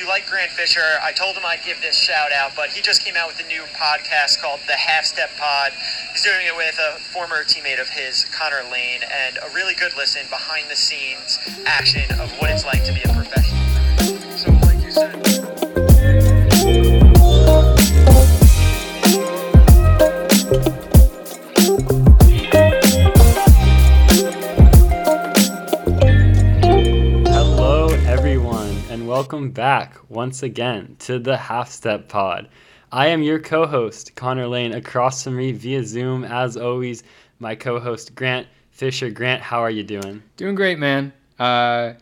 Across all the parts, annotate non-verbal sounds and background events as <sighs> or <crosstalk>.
you like Grant Fisher, I told him I'd give this shout out, but he just came out with a new podcast called The Half Step Pod. He's doing it with a former teammate of his, Connor Lane, and a really good listen behind the scenes action of what it's like to be a professional. Welcome back once again to the Half Step Pod. I am your co host, Connor Lane, across from me via Zoom, as always, my co host, Grant Fisher. Grant, how are you doing? Doing great, man. Uh,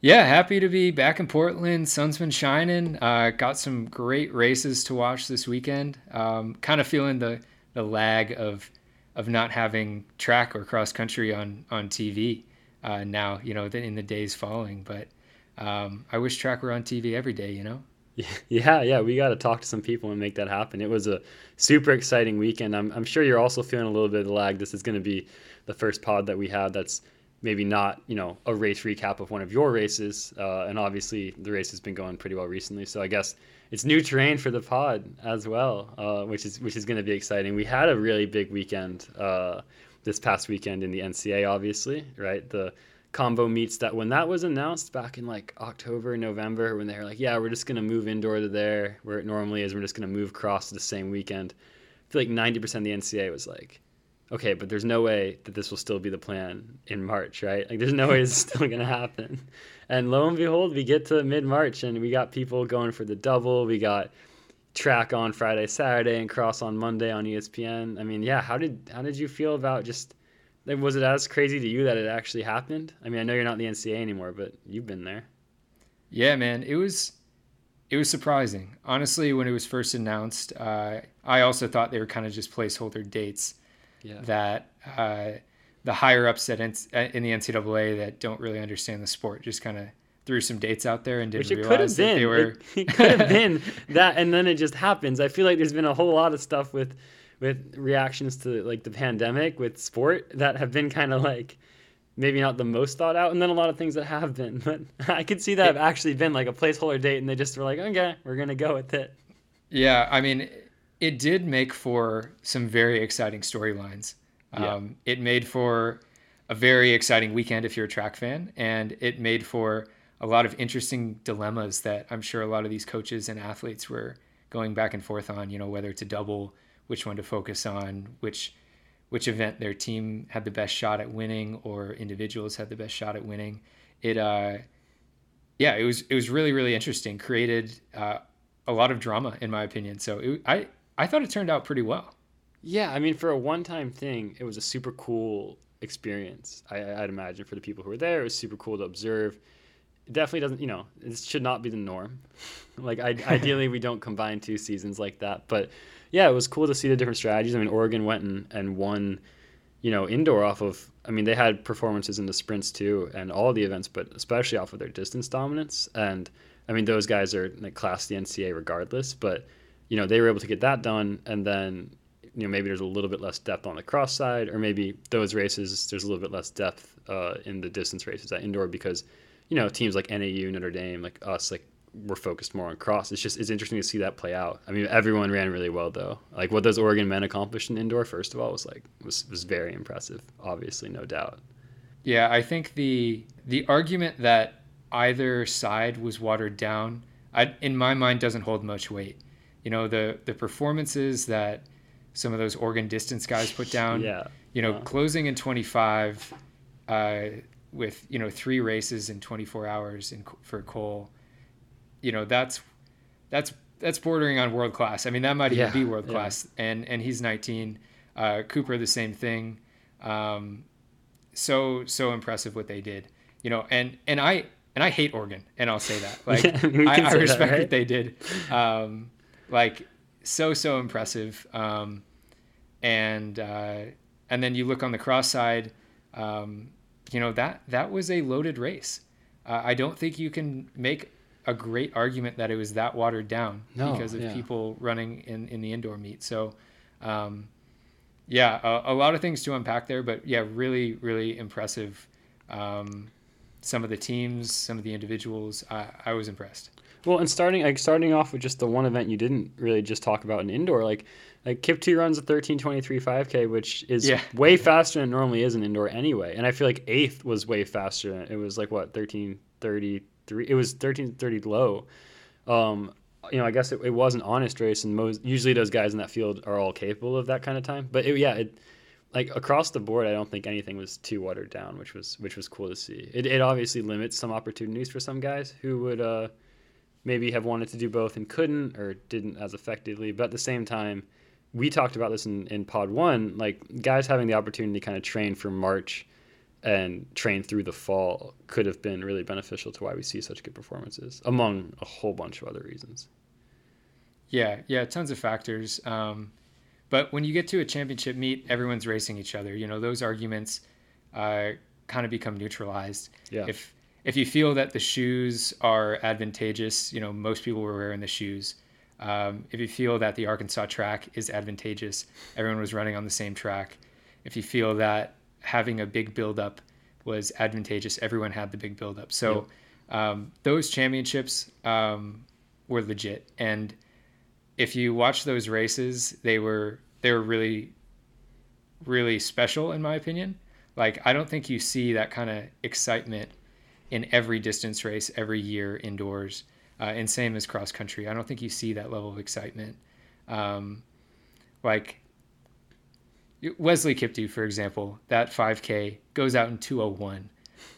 yeah, happy to be back in Portland. Sun's been shining. Uh, got some great races to watch this weekend. Um, kind of feeling the, the lag of of not having track or cross country on on TV uh, now. You know, in the days following. But um, I wish track were on TV every day. You know. Yeah, <laughs> yeah, we got to talk to some people and make that happen. It was a super exciting weekend. I'm, I'm sure you're also feeling a little bit of lag. This is going to be the first pod that we have that's maybe not, you know, a race recap of one of your races. Uh, and obviously, the race has been going pretty well recently. So I guess it's new terrain for the pod as well, uh, which is which is going to be exciting. We had a really big weekend uh, this past weekend in the NCA, obviously, right? The combo meets that when that was announced back in like October, November, when they were like, yeah, we're just gonna move indoor to there where it normally is, we're just gonna move across to the same weekend. I feel like 90% of the NCA was like, okay, but there's no way that this will still be the plan in March, right? Like, there's no way it's still gonna happen. <laughs> And lo and behold, we get to mid March and we got people going for the double. We got track on Friday, Saturday, and cross on Monday on ESPN. I mean, yeah, how did how did you feel about just like, was it as crazy to you that it actually happened? I mean, I know you're not in the NCA anymore, but you've been there. Yeah, man, it was it was surprising. Honestly, when it was first announced, uh, I also thought they were kind of just placeholder dates Yeah. that uh, the higher ups at N- in the NCAA that don't really understand the sport just kind of threw some dates out there and didn't Which it realize that been. they were. It, it could have been that, and then it just happens. I feel like there's been a whole lot of stuff with with reactions to like the pandemic with sport that have been kind of like maybe not the most thought out, and then a lot of things that have been. <laughs> But I could see that have actually been like a placeholder date, and they just were like, okay, we're gonna go with it. Yeah, I mean, it did make for some very exciting storylines. Yeah. Um, It made for a very exciting weekend if you're a track fan, and it made for a lot of interesting dilemmas that I'm sure a lot of these coaches and athletes were going back and forth on. You know, whether to double, which one to focus on, which which event their team had the best shot at winning, or individuals had the best shot at winning. It, uh, yeah, it was it was really really interesting. Created uh, a lot of drama, in my opinion. So it, I I thought it turned out pretty well. Yeah, I mean, for a one-time thing, it was a super cool experience. I, I'd imagine for the people who were there, it was super cool to observe. It definitely doesn't, you know, it should not be the norm. like, I, ideally, we don't combine two seasons like that. But yeah, it was cool to see the different strategies. I mean, Oregon went and, and won, you know, indoor off of. I mean, they had performances in the sprints too, and all the events, but especially off of their distance dominance. And I mean, those guys are like class the NCA regardless. But you know, they were able to get that done, and then you know maybe there's a little bit less depth on the cross side, or maybe those races there's a little bit less depth uh, in the distance races at indoor because you know teams like NAU, Notre Dame, like us, like we're focused more on cross. It's just it's interesting to see that play out. I mean, everyone ran really well though. Like what those Oregon men accomplished in indoor, first of all, was like was was very impressive. Obviously, no doubt. Yeah, I think the the argument that either side was watered down, I, in my mind, doesn't hold much weight. You know, the the performances that some of those Oregon distance guys put down. Yeah. You know, Uh. closing in 25 uh, with you know three races in 24 hours in, for Cole. You know, that's that's that's bordering on world class. I mean, that might even Yeah, be world yeah. class. And and he's 19. Uh, Cooper the same thing. Um, so so impressive what they did. You know, and and I and I hate Oregon, and I'll say that. <laughs> Like Yeah, I, I say that, respect right? what they did. Um, like so so impressive. Um, and uh, and then you look on the cross side. Um, you know that that was a loaded race. Uh, I don't think you can make a great argument that it was that watered down No, because of yeah. people running in, in the indoor meet. So, um, yeah, a, a lot of things to unpack there, but yeah, really, really impressive. Um, some of the teams, some of the individuals, I, I was impressed. Well, and starting like starting off with just the one event you didn't really just talk about in indoor, like like Kiptoo runs a 13:23 5K, which is Yeah. way faster than it normally is in indoor anyway. And I feel like eighth was way faster. It was like what 13:33. It was 13:30 low. Um, you know, I guess it, it was an honest race, and most usually those guys in that field are all capable of that kind of time. But it, yeah, it like across the board, I don't think anything was too watered down, which was which was cool to see. It it obviously limits some opportunities for some guys who would uh maybe have wanted to do both and couldn't or didn't as effectively. But at the same time, we talked about this in, in pod one, like guys having the opportunity to kind of train for March and train through the fall could have been really beneficial to why we see such good performances, among a whole bunch of other reasons. Yeah, yeah, tons of factors. Um, but when you get to a championship meet, everyone's racing each other. You know, those arguments uh, kind of become neutralized. Yeah. If if you feel that the shoes are advantageous, you know, most people were wearing the shoes. Um, if you feel that the Arkansas track is advantageous, everyone was running on the same track. If you feel that having a big buildup was advantageous, everyone had the big buildup. So um, those championships um, were legit. And if you watch those races, they were they were really really special in my opinion. Like I don't think you see that kind of excitement in every distance race every year indoors. Uh, and same as cross country. I don't think you see that level of excitement. Um, like Wesley Kiptoo, for example, that 5K goes out in 201.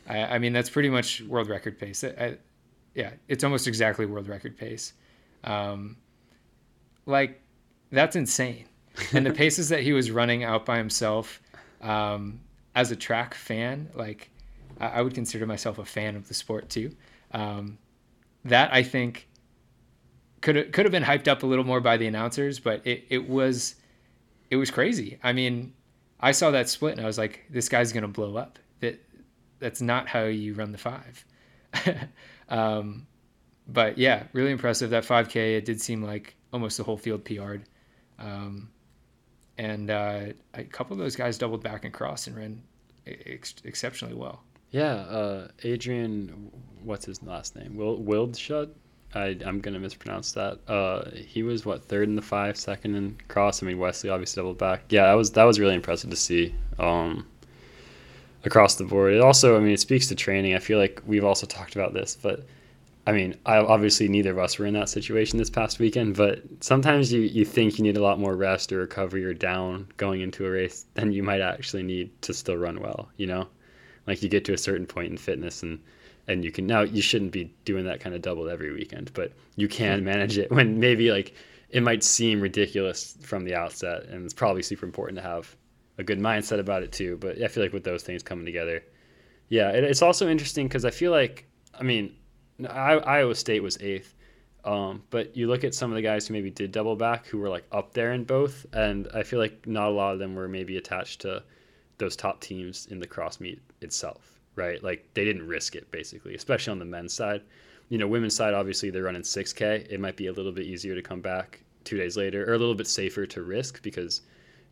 I, I mean, that's pretty much world record pace. I, I, yeah, it's almost exactly world record pace. Um, like, that's insane. And the <laughs> paces that he was running out by himself, um, as a track fan, like, I, would consider myself a fan of the sport too. Um, that I think could could have been hyped up a little more by the announcers, but it, it was it was crazy. I mean, I saw that split and I was like, this guy's gonna blow up. That that's not how you run the five. <laughs> um, but yeah, really impressive. That 5K, it did seem like almost the whole field PR'd. Um, and uh, a couple of those guys doubled back and crossed and ran ex- exceptionally well. Yeah, uh, Adrian, what's his last name? Will Wildschut? I I'm gonna mispronounce that. Uh, he was what third in the five, second in cross. I mean Wesley obviously doubled back. Yeah, that was that was really impressive to see. Um, across the board. It also, I mean, it speaks to training. I feel like we've also talked about this, but I mean, I, obviously neither of us were in that situation this past weekend, but sometimes you, you think you need a lot more rest or recovery or down going into a race than you might actually need to still run well, you know? Like you get to a certain point in fitness and and you can now you shouldn't be doing that kind of double every weekend, but you can manage it <laughs> when maybe like it might seem ridiculous from the outset and it's probably super important to have a good mindset about it too. But I feel like with those things coming together, yeah, it, it's also interesting because I feel like I mean, I, Iowa State was eighth, um, but you look at some of the guys who maybe did double back who were like up there in both, and I feel like not a lot of them were maybe attached to those top teams in the cross meet itself, right? Like they didn't risk it basically, especially on the men's side. You know, women's side obviously they're running 6K. It might be a little bit easier to come back two days later, or a little bit safer to risk because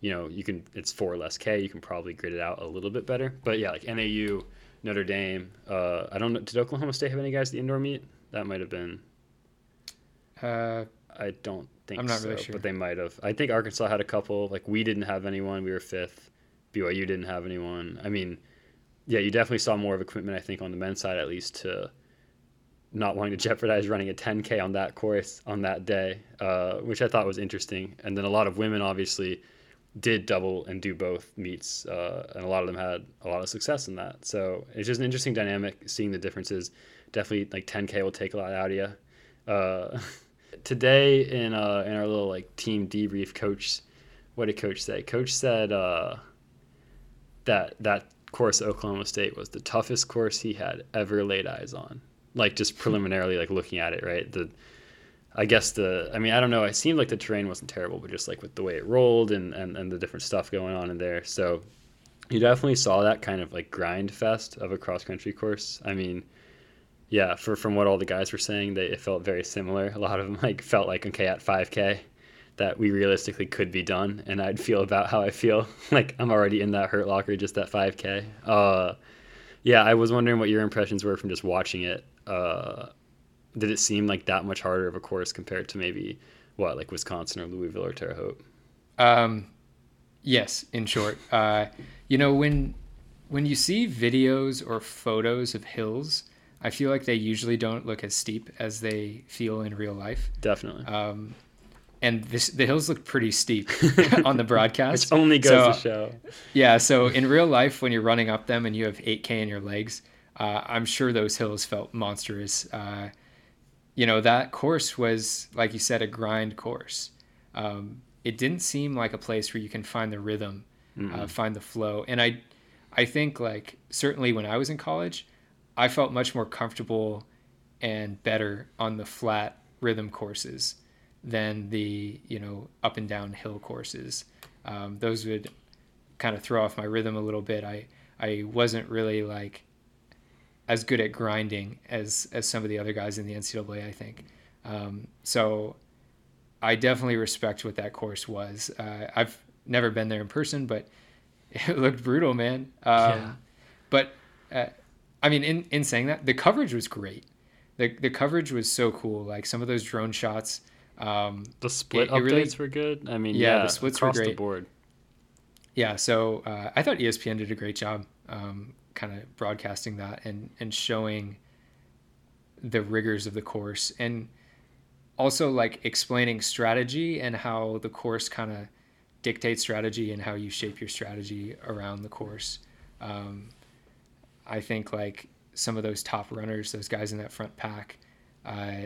you know you can it's four less K. You can probably grid it out a little bit better. But yeah, like NAU, Notre Dame. Uh, I don't know. Did Oklahoma State have any guys at the indoor meet? That might have been. Uh, I don't think I'm not so, really sure. but they might have. I think Arkansas had a couple. Like we didn't have anyone. We were fifth. BYU didn't have anyone. I mean, yeah, you definitely saw more of equipment. I think on the men's side, at least, to not wanting to <laughs> jeopardize running a 10k on that course on that day, uh, which I thought was interesting. And then a lot of women obviously did double and do both meets, uh, and a lot of them had a lot of success in that. So it's just an interesting dynamic seeing the differences. Definitely, like 10k will take a lot out of you. Uh, <laughs> today in uh, in our little like team debrief, coach, what did coach say? Coach said uh, that that course at Oklahoma State was the toughest course he had ever laid eyes on. Like just hmm. preliminarily, like looking at it, right? The I guess the I mean I don't know. It seemed like the terrain wasn't terrible, but just like with the way it rolled and and, and the different stuff going on in there. So you definitely saw that kind of like grind fest of a cross country course. I mean, yeah, for from what all the guys were saying, they it felt very similar. A lot of them like felt like okay at 5K that we realistically could be done, and I'd feel about how I feel. <laughs> like I'm already in that hurt locker just at 5K. Uh, yeah, I was wondering what your impressions were from just watching it. Uh, did it seem like that much harder of a course compared to maybe what like Wisconsin or Louisville or Terre Haute? Um, yes, in short, <laughs> uh, you know when when you see videos or photos of hills, I feel like they usually don't look as steep as they feel in real life. Definitely. Um, and this, the hills look pretty steep <laughs> on the broadcast. Which only goes so, to show. Yeah. So in real life, when you're running up them and you have 8K in your legs, uh, I'm sure those hills felt monstrous. Uh, you know, that course was, like you said, a grind course. Um, it didn't seem like a place where you can find the rhythm, mm-hmm. uh, find the flow. And I, I think like certainly when I was in college, I felt much more comfortable and better on the flat rhythm courses than the you know up and down hill courses. Um, those would kind of throw off my rhythm a little bit. I I wasn't really like as good at grinding as as some of the other guys in the NCAA. I think um, so. I definitely respect what that course was. Uh, I've never been there in person, but <laughs> it looked brutal, man. Um, yeah. But uh, I mean, in in saying that, the coverage was great. The the coverage was so cool. Like some of those drone shots um, the split it, updates it really, were good. I mean, yeah, yeah the splits were great. The board. Yeah, so uh, I thought ESPN did a great job, um, kind of broadcasting that and and showing the rigors of the course and also like explaining strategy and how the course kind of dictates strategy and how you shape your strategy around the course. Um, I think like some of those top runners, those guys in that front pack, uh,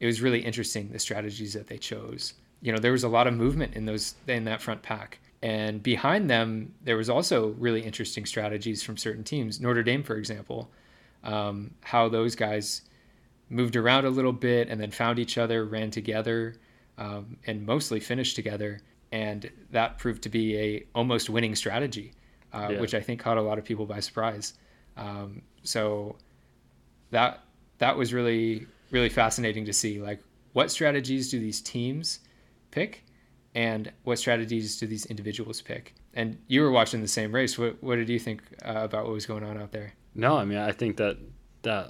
it was really interesting the strategies that they chose. You know, there was a lot of movement in those in that front pack. And behind them, there was also really interesting strategies from certain teams. Notre Dame, for example, um, how those guys moved around a little bit and then found each other, ran together, um, and mostly finished together. And that proved to be a almost winning strategy, uh, yeah. which I think caught a lot of people by surprise. Um, so that that was really really fascinating to see like what strategies do these teams pick and what strategies do these individuals pick? And you were watching the same race. What, what did you think uh, about what was going on out there? No i mean i think that that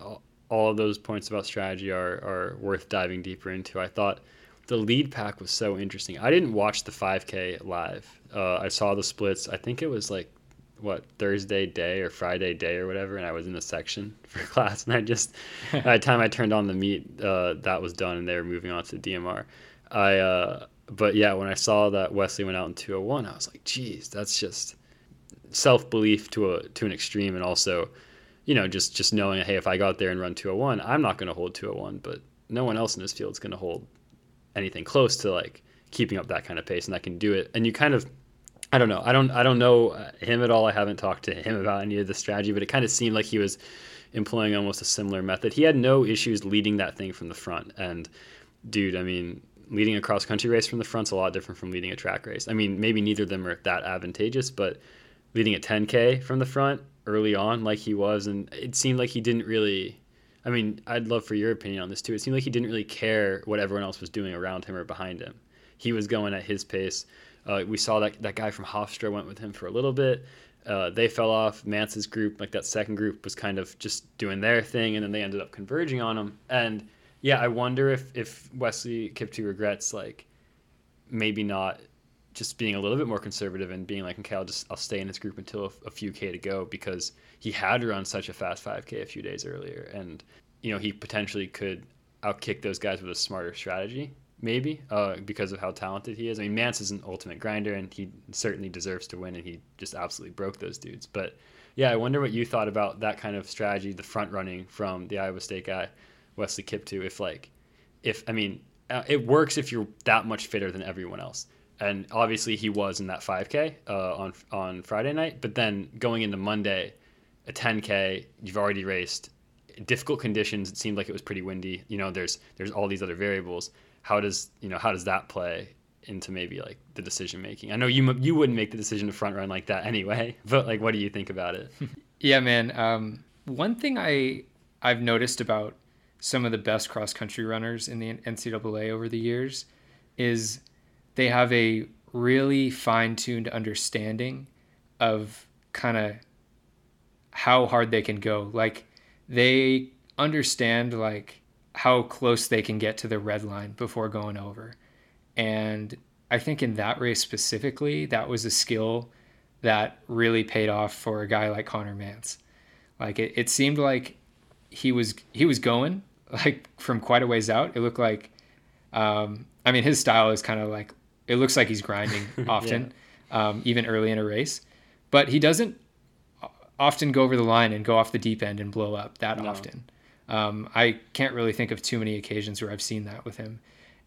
all of those points about strategy are, are worth diving deeper into. I thought the lead pack was so interesting. I didn't watch the 5k live. Uh, i saw the splits. I think it was like what Thursday day or Friday day or whatever, and I was in the section <laughs> for class, and I just by the time I turned on the meet, uh, that was done, and they were moving on to DMR. I uh, but yeah, when I saw that Wesley went out in 201, I was like, geez, that's just self belief to a to an extreme, and also, you know, just just knowing, hey, if I got there and run 201, I'm not going to hold 201, but no one else in this field is going to hold anything close to like keeping up that kind of pace, and I can do it. And you kind of I don't know. I don't. I don't know uh, him at all. I haven't talked to him about any of the strategy, but it kind of seemed like he was employing almost a similar method. He had no issues leading that thing from the front. And dude, I mean, leading a cross country race from the front's a lot different from leading a track race. I mean, maybe neither of them are that advantageous, but leading a 10k from the front early on, like he was, and it seemed like he didn't really. I mean, I'd love for your opinion on this too. It seemed like he didn't really care what everyone else was doing around him or behind him. He was going at his pace uh, we saw that that guy from Hofstra went with him for a little bit. Uh, they fell off. Mantz's group, like that second group, was kind of just doing their thing, and then they ended up converging on him. And yeah, I wonder if if Wesley Kiptoo regrets like maybe not just being a little bit more conservative and being like, okay, I'll just I'll stay in this group until a, a few k to go because he had run such a fast 5k a few days earlier, and you know he potentially could outkick those guys with a smarter strategy maybe uh, because of how talented he is. I mean, Mantz is an ultimate grinder, and he certainly deserves to win, and he just absolutely broke those dudes. But yeah, I wonder what you thought about that kind of strategy, the front running from the Iowa State guy, Wesley Kiptoo. If like, if I mean, uh, it works if you're that much fitter than everyone else. And obviously, he was in that 5K uh, on on Friday night. But then going into Monday, a 10K, you've already raced. Difficult conditions. It seemed like it was pretty windy. You know, there's there's all these other variables how does you know how does that play into maybe like the decision making? I know you you wouldn't make the decision to front run like that anyway, <laughs> but like what do you think about it? <laughs> yeah, man. Um, one thing I I've noticed about some of the best cross country runners in the NCAA over the years is they have a really fine tuned understanding of kind of how hard they can go. Like they understand like how close they can get to the red line before going over. And I think in that race specifically, that was a skill that really paid off for a guy like Connor Mantz. Like it, it seemed like he was he was going <laughs> like from quite a ways out. It looked like um, I mean his style is kind of like it looks like he's grinding <laughs> often, yeah. um, even early in a race. But he doesn't often go over the line and go off the deep end and blow up that no. often. Um, I can't really think of too many occasions where I've seen that with him.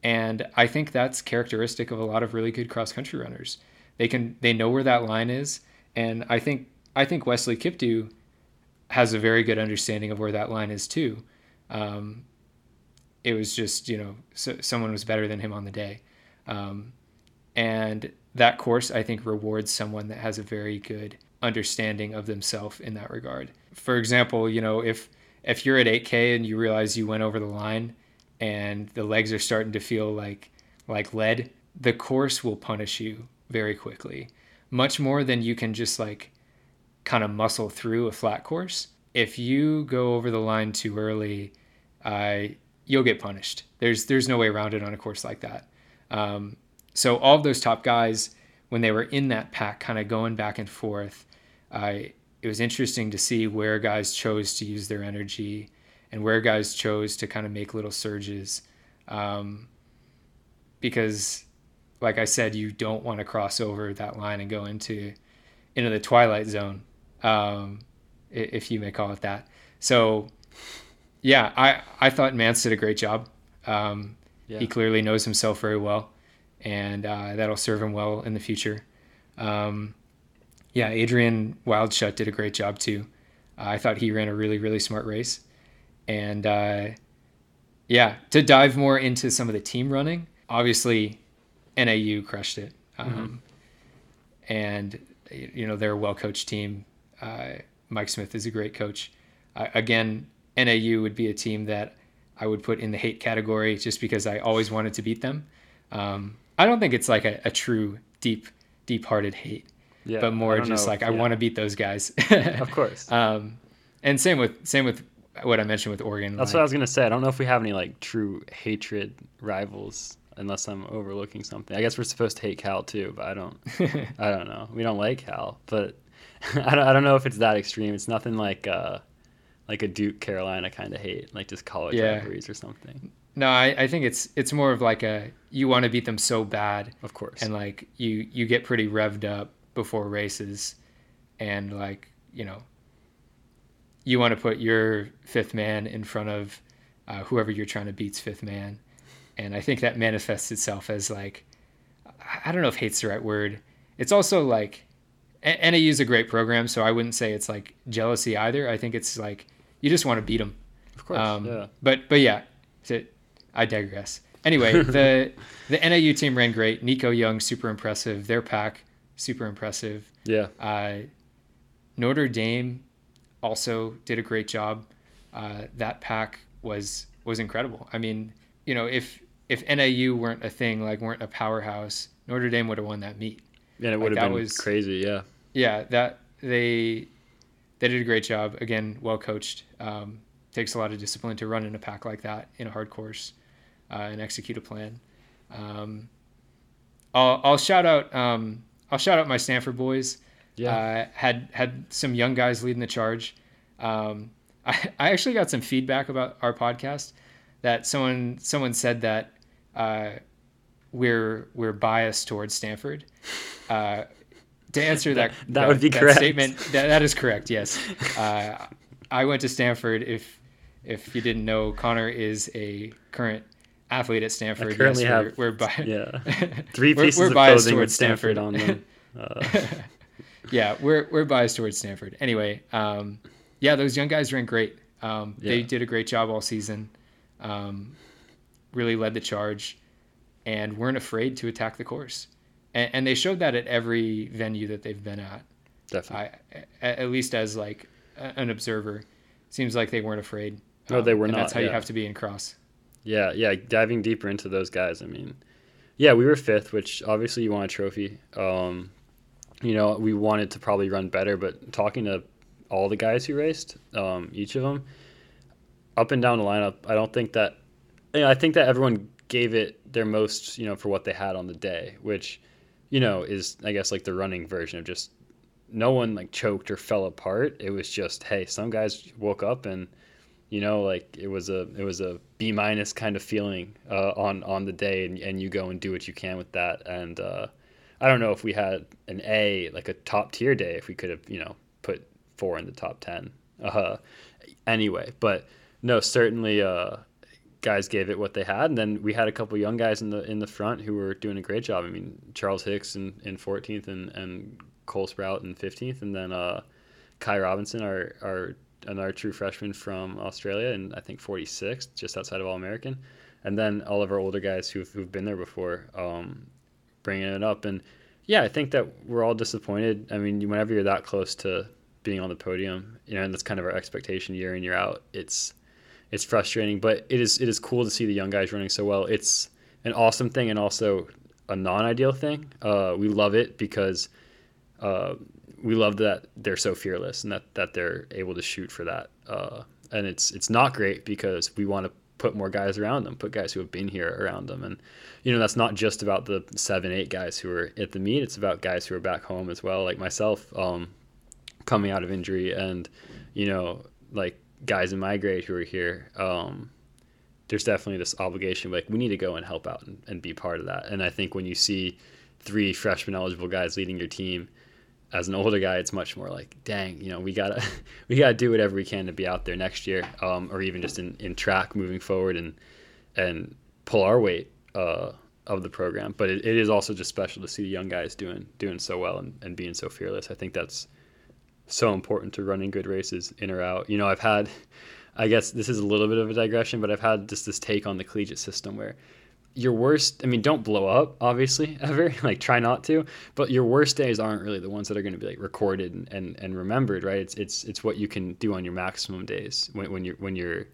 And I think that's characteristic of a lot of really good cross country runners. They can they know where that line is, and I think I think Wesley Kiptoo has a very good understanding of where that line is too. Um, it was just you know so, someone was better than him on the day, um, and that course I think rewards someone that has a very good understanding of themselves in that regard. For example, you know if if you're at 8K and you realize you went over the line and the legs are starting to feel like like lead, the course will punish you very quickly, much more than you can just like kind of muscle through a flat course. If you go over the line too early, uh, you'll get punished. There's there's no way around it on a course like that. Um, so all of those top guys, when they were in that pack, kind of going back and forth, I it was interesting to see where guys chose to use their energy and where guys chose to kind of make little surges. Um, because, like I said, you don't want to cross over that line and go into into the twilight zone, um, if you may call it that. So, yeah, I I thought Mantz did a great job. Um, yeah. He clearly knows himself very well, and uh, that'll serve him well in the future. Um, yeah, Adrian Wildschut did a great job too. Uh, I thought he ran a really, really smart race. And uh, yeah, to dive more into some of the team running, obviously NAU crushed it. Um, mm-hmm. And, you know, they're a well coached team. Uh, Mike Smith is a great coach. Uh, again, NAU would be a team that I would put in the hate category just because I always wanted to beat them. Um, I don't think it's like a, a true, deep, deep hearted hate yeah, but more just know, like I want to beat those guys. <laughs> of course. <laughs> Um, and same with same with what I mentioned with Oregon. That's like, what I was gonna say. I don't know if we have any like true hatred rivals, unless I'm overlooking something. I guess we're supposed to hate Cal too, but I don't. <laughs> I don't know. We don't like Cal, but I don't. I don't know if it's that extreme. It's nothing like uh, like a Duke Carolina kind of hate, like just college yeah. rivalries or something. No, I, I think it's it's more of like a you want to beat them so bad, of course, and like you you get pretty revved up before races and like you know you want to put your fifth man in front of uh, whoever you're trying to beat's fifth man. And i think that manifests itself as like i don't know if hate's the right word. It's also like NAU is a great program so i wouldn't say it's like jealousy either. I think it's like you just want to beat them of course um, yeah. but but yeah to, i digress. Anyway the <laughs> the nau team ran great. Nico young super impressive. Their pack super impressive. Yeah. Uh, Notre Dame also did a great job. Uh, that pack was was incredible. I mean, you know, if if NAU weren't a thing, like weren't a powerhouse, Notre Dame would have won that meet. Yeah, it would like, have been was, crazy. Yeah. Yeah, that they they did a great job. Again, well coached. Um, takes a lot of discipline to run in a pack like that in a hard course uh, and execute a plan. Um, I'll, I'll shout out um, I'll shout out my Stanford boys. Yeah. Uh, had had some young guys leading the charge. Um, <laughs> I, I actually got some feedback about our podcast that someone someone said that uh, we're we're biased towards Stanford. <laughs> Uh, to answer that, that, that would be that correct. statement, that, that is correct. Yes, <laughs> uh, I went to Stanford. If if you didn't know, Connor is a current athlete at Stanford. I currently yes, have we're, we're bi- yeah <laughs> three pieces we're, we're of clothing with Stanford, Stanford on them. <laughs> Uh. yeah, we're we're biased towards Stanford. Anyway, um, yeah, those young guys ran great. Um, yeah. They did a great job all season. Um, really led the charge, and weren't afraid to attack the course. And, and, they showed that at every venue that they've been at. Definitely. I, at least as like an observer, seems like they weren't afraid. No, they were not. That's how yeah. you have to be in cross. Yeah, yeah. Diving deeper into those guys, I mean, yeah, we were fifth, which obviously you want a trophy. Um, you know, we wanted to probably run better, but talking to all the guys who raced, um, each of them, up and down the lineup, I don't think that yeah, I think that everyone gave it their most, you know, for what they had on the day, which, you know, is I guess like the running version of just no one like choked or fell apart. It was just, hey, some guys woke up and you know, like it was a it was a B minus kind of feeling uh, on on the day, and, and you go and do what you can with that. And uh, I don't know if we had an A, like a top tier day, if we could have you know put four in the top ten. Uh, anyway, but no, certainly uh, guys gave it what they had, and then we had a couple young guys in the in the front who were doing a great job. I mean, Charles Hicks in, in 14th and, and Cole Sprout in 15th, and then uh, Kai Robinson, our our another true freshman from Australia, and I think 46th, just outside of All American, and then all of our older guys who've, who've been there before, um, bringing it up. And yeah, I think that we're all disappointed. I mean, whenever you're that close to being on the podium, you know, and that's kind of our expectation year in year out. It's it's frustrating, but it is it is cool to see the young guys running so well. It's an awesome thing and also a non-ideal thing. Uh, we love it because uh, we love that they're so fearless and that, that they're able to shoot for that. Uh, and it's it's not great because we want to put more guys around them, put guys who have been here around them. And, you know, that's not just about the seven, eight guys who are at the meet. It's about guys who are back home as well, like myself, um, coming out of injury and, you know, like guys in my grade who are here. Um, there's definitely this obligation, like we need to go and help out and, and be part of that. And I think when you see three freshman eligible guys leading your team, as an older guy, it's much more like, dang, you know, we gotta <laughs> we gotta do whatever we can to be out there next year, um, or even just in, in track moving forward and and pull our weight uh, of the program. But it, it is also just special to see the young guys doing doing so well and, and being so fearless. I think that's so important to running good races in or out. You know, I've had, I guess this is a little bit of a digression, but I've had just this take on the collegiate system where your worst i mean don't blow up obviously <laughs> ever like try not to but your worst days aren't really the ones that are going to be like recorded and, and, and remembered right? It's it's it's what you can do on your maximum days when, when you're when you're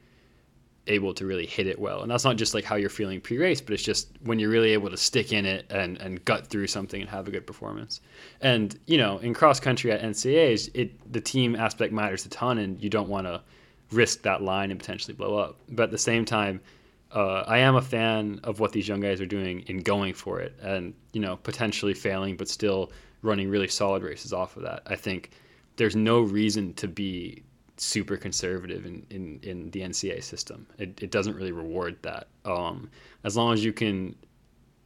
able to really hit it well. And that's not just like how you're feeling pre-race but it's just when you're really able to stick in it and and gut through something and have a good performance. And you know in cross country at ncas it the team aspect matters a ton and you don't want to risk that line and potentially blow up. But at the same time uh, I am a fan of what these young guys are doing in going for it and you know potentially failing but still running really solid races off of that. I think there's no reason to be super conservative in, in, in the NCA system. It, it doesn't really reward that. Um, as long as you can,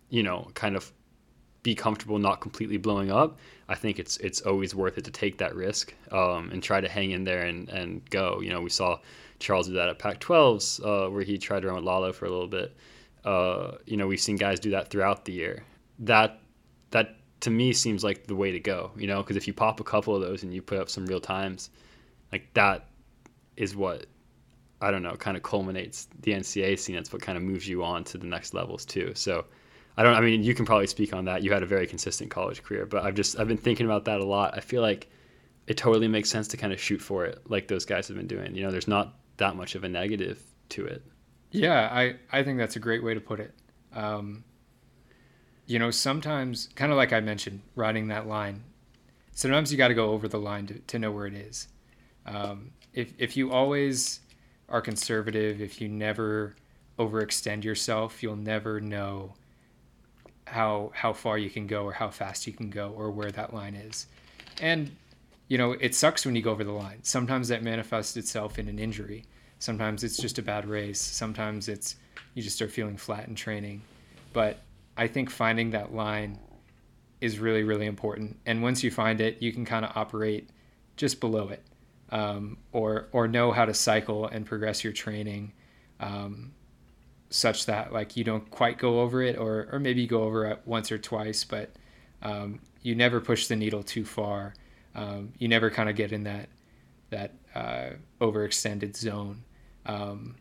you know, kind of be comfortable not completely blowing up, I think it's it's always worth it to take that risk um, and try to hang in there and, and go. You know, we saw Charles do that at Pac-12s, uh, where he tried to run with Lalo for a little bit. Uh, you know, we've seen guys do that throughout the year. That that to me seems like the way to go. You know, because if you pop a couple of those and you put up some real times, like that is what I don't know, kind of culminates the NCA scene. That's what kind of moves you on to the next levels too. So. I don't. I mean, you can probably speak on that. You had a very consistent college career, but I've just I've been thinking about that a lot. I feel like it totally makes sense to kind of shoot for it, like those guys have been doing. You know, there's not that much of a negative to it. Yeah, I, I think that's a great way to put it. Um, you know, sometimes, kind of like I mentioned, riding that line, sometimes you got to go over the line to, to know where it is. Um, if, if you always are conservative, if you never overextend yourself, you'll never know how how far you can go or how fast you can go or where that line is. And you know, it sucks when you go over the line. Sometimes that manifests itself in an injury. Sometimes it's just a bad race. Sometimes it's you just start feeling flat in training. But I think finding that line is really, really important. And once you find it, you can kind of operate just below it, um, or or know how to cycle and progress your training, um, such that like you don't quite go over it, or or maybe you go over it once or twice, but um, you never push the needle too far um, you never kind of get in that that uh, overextended zone. Um,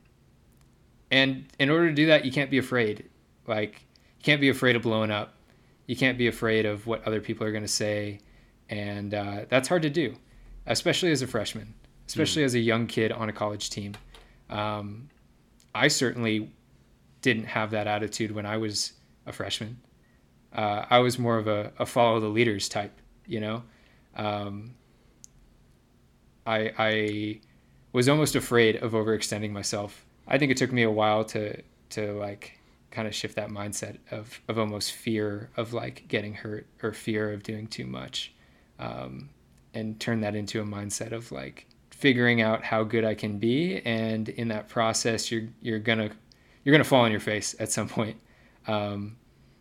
and in order to do that, you can't be afraid. Like you can't be afraid of blowing up. You can't be afraid of what other people are going to say, and uh, that's hard to do, especially as a freshman, especially mm. as a young kid on a college team. Um, I certainly didn't have that attitude when I was a freshman. Uh, I was more of a, a follow the leaders type, you know. Um, I, I was almost afraid of overextending myself. I think it took me a while to to like kind of shift that mindset of of almost fear of like getting hurt or fear of doing too much, um, and turn that into a mindset of like figuring out how good I can be, and in that process, you're you're gonna you're gonna fall on your face at some point. Um,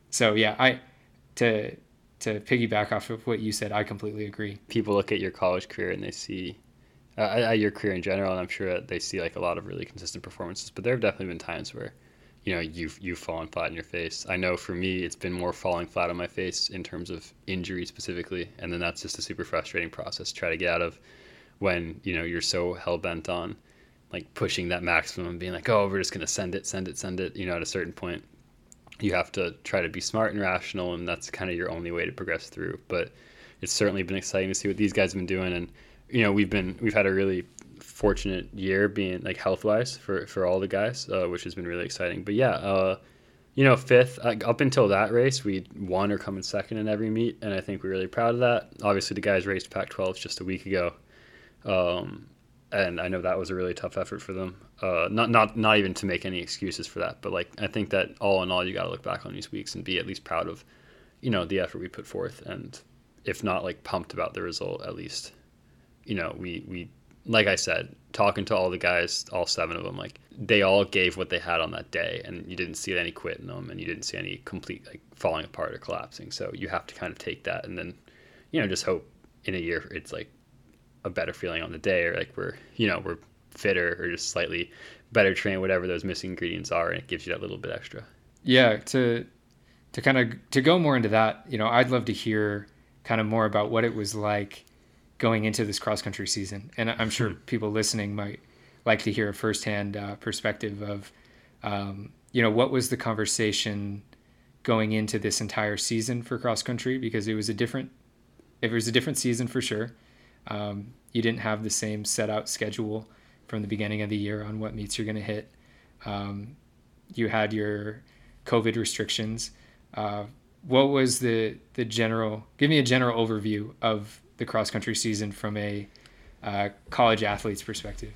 so yeah, I to to piggyback off of what you said, I completely agree. People look at your college career and they see uh, at your career in general, and I'm sure that they see like a lot of really consistent performances. But there have definitely been times where, you know, you've you've fallen flat in your face. I know for me, it's been more falling flat on my face in terms of injury specifically, and then that's just a super frustrating process to try to get out of when you know you're so hell bent on like pushing that maximum, being like, oh, we're just gonna send it, send it, send it. You know, at a certain point, you have to try to be smart and rational, and that's kind of your only way to progress through. But it's certainly been exciting to see what these guys have been doing, and you know we've been we've had a really fortunate year being like health wise for for all the guys, uh, which has been really exciting. But yeah, uh, you know, fifth like, up until that race, we won or come in second in every meet, and I think we're really proud of that. Obviously, the guys raced Pac-12 just a week ago, um, and I know that was a really tough effort for them. Uh, not not not even to make any excuses for that, but like I think that all in all, you got to look back on these weeks and be at least proud of, you know, the effort we put forth, and if not like pumped about the result, at least, you know, we we like I said, talking to all the guys, all seven of them, like they all gave what they had on that day, and you didn't see any quit in them, and you didn't see any complete like falling apart or collapsing. So you have to kind of take that, and then, you know, just hope in a year it's like a better feeling on the day, or like we're you know we're fitter or just slightly better trained, whatever those missing ingredients are, and it gives you that little bit extra. Yeah, to to kind of to go more into that, you know, I'd love to hear kind of more about what it was like going into this cross country season, and I'm sure hmm. people listening might like to hear a firsthand uh, perspective of, um, you know, what was the conversation going into this entire season for cross country because it was a different, it was a different season for sure. Um, you didn't have the same set out schedule from the beginning of the year on what meets you're going to hit. Um, you had your COVID restrictions. Uh, what was the the general? Give me a general overview of the cross country season from a uh, college athlete's perspective.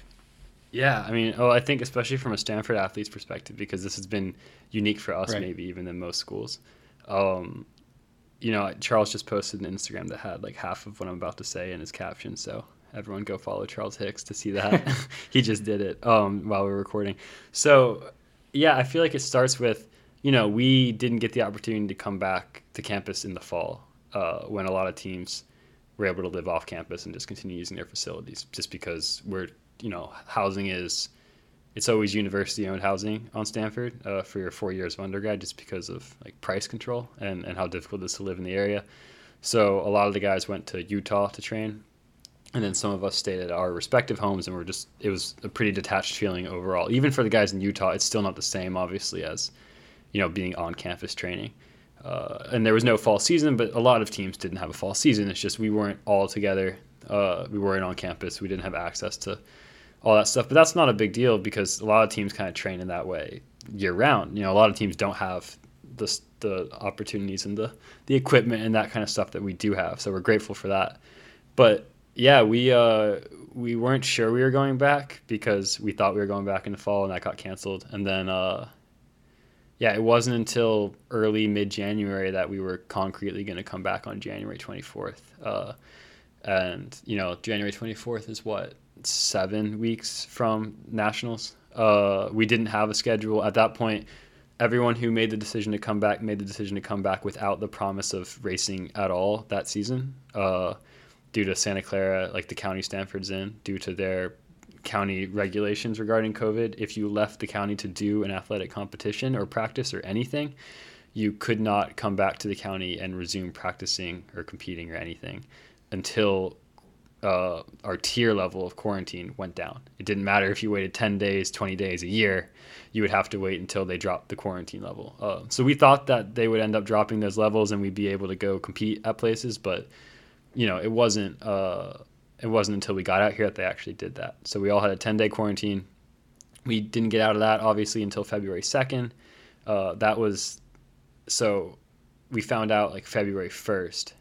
Yeah, I mean, oh, I think especially from a Stanford athlete's perspective, because this has been unique for us, right. maybe even than most schools. Um, you know, Charles just posted an Instagram that had like half of what I'm about to say in his caption. So everyone go follow Charles Hicks to see that. <laughs> <laughs> he just did it um, while we were recording. So yeah, I feel like it starts with, you know, we didn't get the opportunity to come back to campus in the fall uh, when a lot of teams were able to live off campus and just continue using their facilities just because we're, you know, housing is it's always university owned housing on Stanford uh, for your four years of undergrad just because of like price control and, and how difficult it is to live in the area. So a lot of the guys went to Utah to train. And then some of us stayed at our respective homes and we're just, it was a pretty detached feeling overall. Even for the guys in Utah, it's still not the same, obviously, as, you know, being on campus training. Uh, and there was no fall season, but a lot of teams didn't have a fall season. It's just we weren't all together. Uh, we weren't on campus. We didn't have access to all that stuff. But that's not a big deal because a lot of teams kind of train in that way year round. You know, a lot of teams don't have the the opportunities and the the equipment and that kind of stuff that we do have. So we're grateful for that. But yeah, we uh, we weren't sure we were going back because we thought we were going back in the fall and that got canceled. And then uh, yeah, it wasn't until early mid January that we were concretely going to come back on January 24th. Uh, and you know, January 24th is what seven weeks from nationals. Uh, we didn't have a schedule at that point. Everyone who made the decision to come back made the decision to come back without the promise of racing at all that season, uh, due to Santa Clara, like the county Stanford's in, due to their county regulations regarding COVID. If you left the county to do an athletic competition or practice or anything, you could not come back to the county and resume practicing or competing or anything until uh, our tier level of quarantine went down. It didn't matter if you waited 10 days, 20 days, a year, you would have to wait until they dropped the quarantine level. Uh, so we thought that they would end up dropping those levels and we'd be able to go compete at places, but you know, it wasn't, uh, it wasn't until we got out here that they actually did that. So we all had a 10 day quarantine. We didn't get out of that obviously until February 2nd. Uh, that was, so we found out like February 1st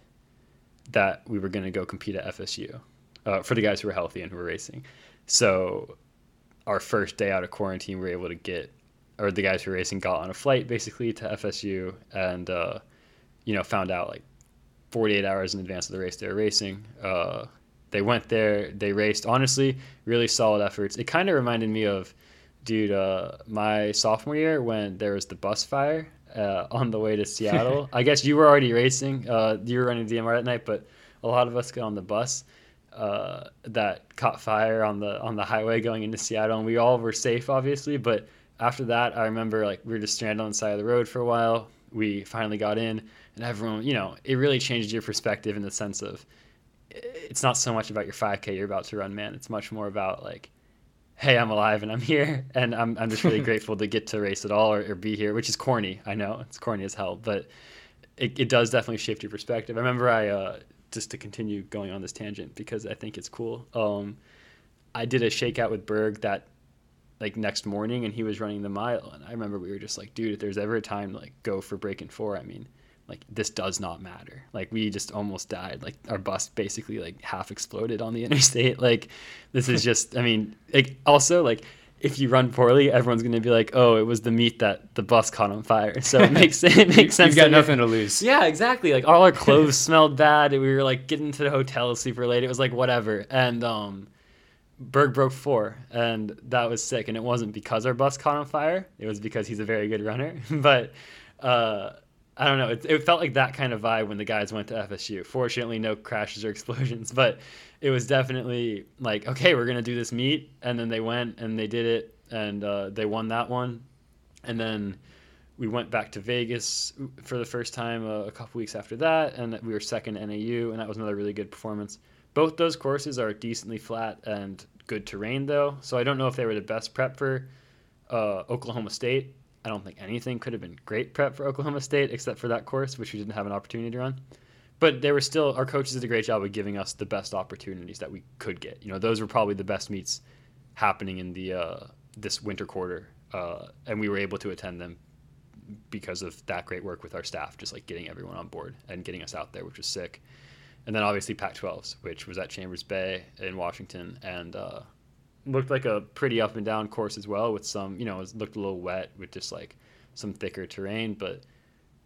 that we were going to go compete at FSU uh, for the guys who were healthy and who were racing. So our first day out of quarantine, we were able to get or the guys who were racing got on a flight basically to FSU and uh, you know found out like 48 hours in advance of the race they were racing. Uh, they went there, they raced. Honestly, really solid efforts. It kind of reminded me of, dude, uh, my sophomore year when there was the bus fire uh, on the way to Seattle. <laughs> I guess you were already racing. Uh, you were running DMR that night, but a lot of us got on the bus uh, that caught fire on the on the highway going into Seattle, and we all were safe, obviously. But after that, I remember like we were just stranded on the side of the road for a while. We finally got in, and everyone, you know, it really changed your perspective in the sense of it's not so much about your 5K you're about to run, man. It's much more about like, hey, I'm alive and I'm here, and I'm I'm just really grateful to get to race at all or, or, be here, which is corny. I know it's corny as hell, but it, it does definitely shift your perspective. I remember I uh, just to continue going on this tangent because I think it's cool. Um, I did a shakeout with Berg that like next morning, and he was running the mile, and I remember we were just like, dude, if there's ever a time like go for breaking four, I mean like this does not matter. Like we just almost died. Like our bus basically like half exploded on the <laughs> interstate. Like this is just i mean like also like if you run poorly everyone's going to be like oh it was the meet that the bus caught on fire. So it <laughs> makes it makes sense you've got nothing to lose. Yeah exactly. Like all our <laughs> clothes smelled bad. We were like getting to the hotel super late. It was like whatever. And um Berg broke four, and that was sick. And it wasn't because our bus caught on fire; it was because he's a very good runner. but uh, I don't know. It, it felt like that kind of vibe when the guys went to FSU. Fortunately, no crashes or <laughs> explosions, but it was definitely like, okay, we're gonna do this meet, and then they went and they did it, and uh, they won that one, and then we went back to Vegas for the first time a, a couple weeks after that, and we were second NAU, and that was another really good performance. Both those courses are decently flat and good terrain, though, so I don't know if they were the best prep for uh, Oklahoma State I don't think anything could have been great prep for Oklahoma State except for that course, which we didn't have an opportunity to run. But they were still our coaches did a great job of giving us the best opportunities that we could get. You know, those were probably the best meets happening in the uh, this winter quarter, uh, and we were able to attend them because of that great work with our staff, just like getting everyone on board and getting us out there, which was sick. And then obviously Pac-12s, which was at Chambers Bay in Washington, and uh, looked like a pretty up and down course as well with some you know it looked a little wet with just like some thicker terrain but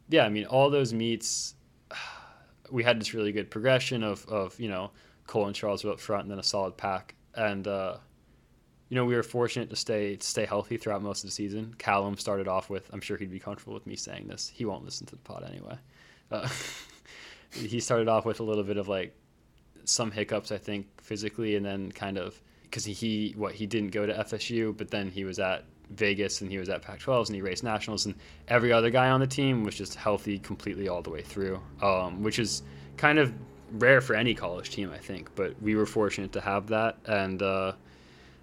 yeah i mean all those meets <sighs> we had this really good progression of, of you know cole and charles were up front and then a solid pack. And uh, you know we were fortunate to stay to stay healthy throughout most of the season. Callum started off with i'm sure he'd be comfortable with me saying this he won't listen to the pod anyway. Uh, <laughs> he started off with a little bit of like some hiccups i think physically and then kind of because he what he didn't go to FSU, but then he was at Vegas and he was at Pac-12s and he raced nationals, and every other guy on the team was just healthy completely all the way through, um, which is kind of rare for any college team, I think. But we were fortunate to have that, and uh,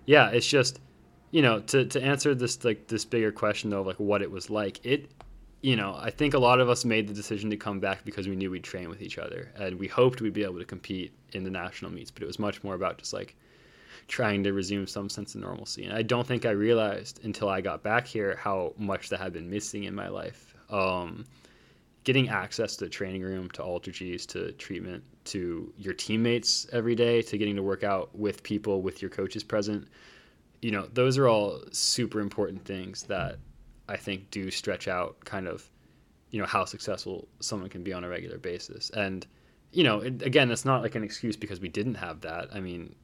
yeah, it's just you know to to answer this like this bigger question though, of like what it was like. It you know, I think a lot of us made the decision to come back because we knew we'd train with each other and we hoped we'd be able to compete in the national meets, but it was much more about just like trying to resume some sense of normalcy. And I don't think I realized until I got back here how much that had been missing in my life. Um, getting access to the training room, to AlterGs, to treatment, to your teammates every day, to getting to work out with people, with your coaches present. You know, those are all super important things that I think do stretch out kind of, you know, how successful someone can be on a regular basis. And, you know, again, it's not like an excuse because we didn't have that. I mean,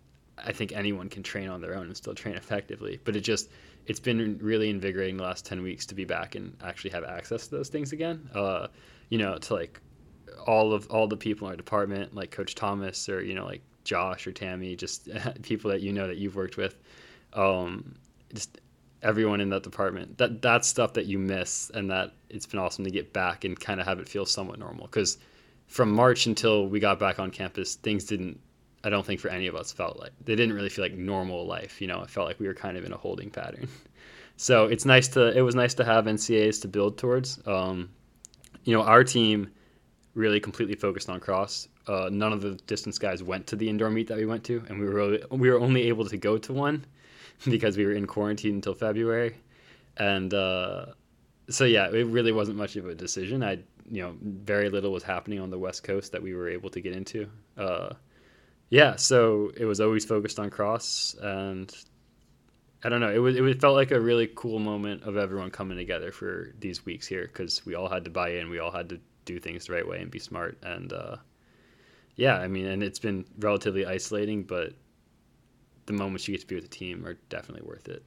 I think anyone can train on their own and still train effectively. But it just it's been really invigorating the last ten weeks to be back and actually have access to those things again. Uh, you know, to like all of all the people in our department, like Coach Thomas or you know like Josh or Tammy, just <laughs> people that you know that you've worked with. Um, just everyone in that department. That that's stuff that you miss, and that it's been awesome to get back and kind of have it feel somewhat normal. Because from March until we got back on campus, things didn't I don't think for any of us felt like they didn't really feel like normal life. You know, it felt like we were kind of in a holding pattern. <laughs> So it's nice to it was nice to have NCAAs to build towards. Um, you know, our team really completely focused on cross. Uh, none of the distance guys went to the indoor meet that we went to, and we were we were only able to go to one <laughs> because we were in quarantine until February, and uh, so yeah, it really wasn't much of a decision. I you know very little was happening on the West Coast that we were able to get into. Uh, yeah, so it was always focused on cross, and I don't know. It was it felt like a really cool moment of everyone coming together for these weeks here because we all had to buy in. We all had to do things the right way and be smart. And uh, yeah, I mean, and it's been relatively isolating, but the moments you get to be with the team are definitely worth it.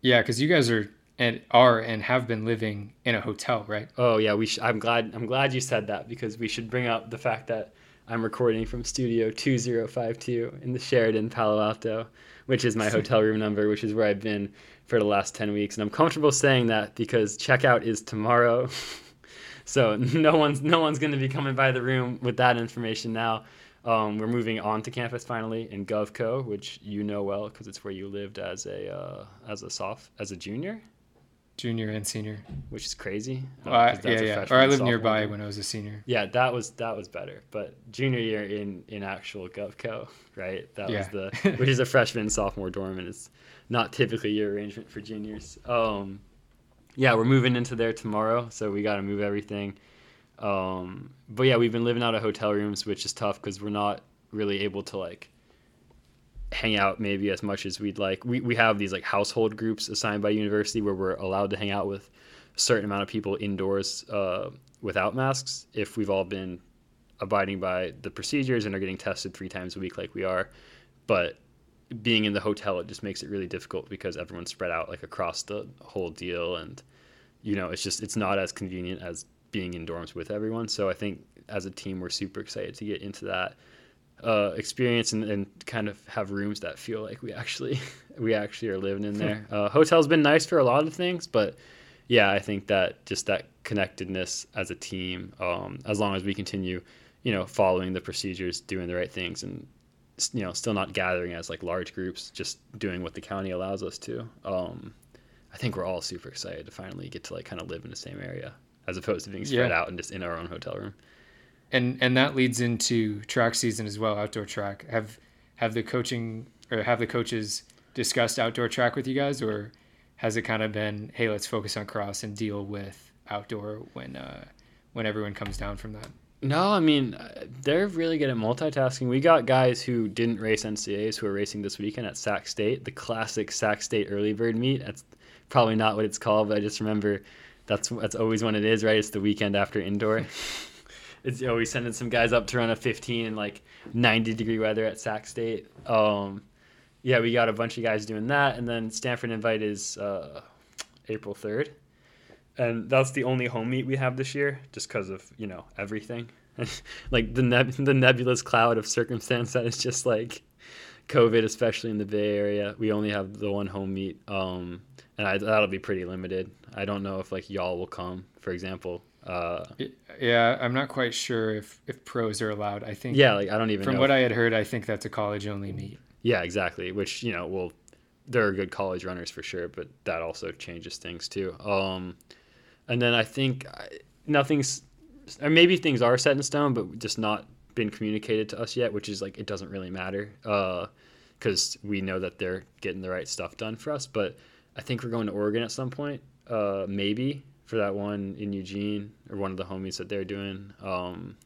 Yeah, because you guys are and are and have been living in a hotel, right? Oh yeah, we. Sh- I'm glad. I'm glad you said that because we should bring up the fact that I'm recording from Studio 2052 in the Sheraton, Palo Alto, which is my <laughs> hotel room number, which is where I've been for the last 10 weeks. And I'm comfortable saying that because checkout is tomorrow. <laughs> so <laughs> no one's no one's going to be coming by the room with that information now. Um, we're moving on to campus finally in GovCo, which you know well because it's where you lived as a uh, as a soft as a junior junior and senior, which is crazy. Uh, well, yeah, yeah. Or I lived nearby when I was a senior. Yeah, that was that was better. But junior year in in actual GovCo, right? That yeah. was the <laughs> which is a freshman and sophomore dorm, and it's not typically your arrangement for juniors. Um, yeah, we're moving into there tomorrow, so we got to move everything. Um, but yeah, we've been living out of hotel rooms, which is tough because we're not really able to like hang out maybe as much as we'd like. We we have these like household groups assigned by university where we're allowed to hang out with a certain amount of people indoors uh, without masks if we've all been abiding by the procedures and are getting tested three times a week like we are. But being in the hotel it just makes it really difficult because everyone's spread out like across the whole deal and you know it's just it's not as convenient as being in dorms with everyone. So I think as a team we're super excited to get into that uh, experience and, and, kind of have rooms that feel like we actually <laughs> we actually are living in there. Uh, hotel's been nice for a lot of things, but yeah, I think that just that connectedness as a team, um, as long as we continue, you know, following the procedures, doing the right things, and you know, still not gathering as like large groups, just doing what the county allows us to. Um, I think we're all super excited to finally get to like kind of live in the same area as opposed to being spread yeah. out and just in our own hotel room and and that leads into track season as well outdoor track. Have have the coaching or have the coaches discussed outdoor track with you guys or has it kind of been hey let's focus on cross and deal with outdoor when uh when everyone comes down from that? No i mean they're really good at multitasking. We got guys who didn't race NCAAs who are racing this weekend at sac state the classic sac state early bird meet. That's probably not what it's called but i just remember that's that's always when it is right? It's the weekend after indoor <laughs> it's you know sending some guys up to run a 15 in like 90 degree weather at Sac State. Um, yeah, we got a bunch of guys doing that, and then Stanford Invite is uh, April 3rd, and that's the only home meet we have this year, just because of you know everything, <laughs> like the neb- the nebulous cloud of circumstance that is just like COVID, especially in the Bay Area. We only have the one home meet, um, and I, that'll be pretty limited. I don't know if like y'all will come, for example. Uh, yeah, I'm not quite sure if if pros are allowed. I think. Yeah, like I don't even. From what I had heard, I think that's a college only meet. Yeah, exactly. Which you know, well, there are good college runners for sure, but that also changes things too. Um, and then I think nothing's, or maybe things are set in stone, but just not been communicated to us yet. Which is like it doesn't really matter, because uh, we know that they're getting the right stuff done for us. But I think we're going to Oregon at some point, uh, maybe for that one in Eugene or one of the homies that they're doing. Um,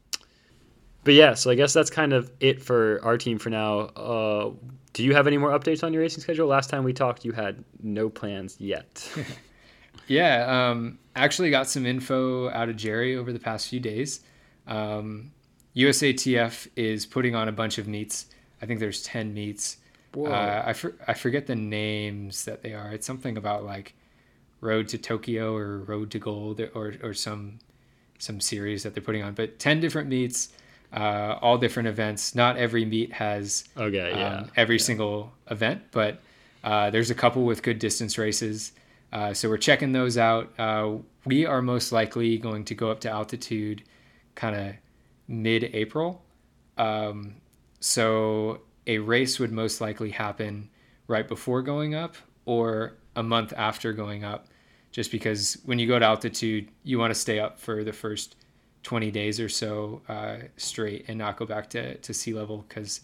but yeah, so I guess that's kind of it for our team for now. Uh, do you have any more updates on your racing schedule? Last time we talked, you had no plans yet. <laughs> yeah, um, actually got some info out of Jerry over the past few days. Um, USATF is putting on a bunch of meets. I think there's 10 meets. Uh, I, for, I forget the names that they are. It's something about like Road to Tokyo or Road to Gold or or some some series that they're putting on. But ten different meets, uh, all different events. Not every meet has okay, yeah. um, every yeah. single event, but uh, there's a couple with good distance races. Uh, so we're checking those out. Uh, we are most likely going to go up to altitude, kind of mid-April. Um, so a race would most likely happen right before going up or a month after going up just because when you go to altitude, you want to stay up for the first 20 days or so uh, straight and not go back to, to sea level because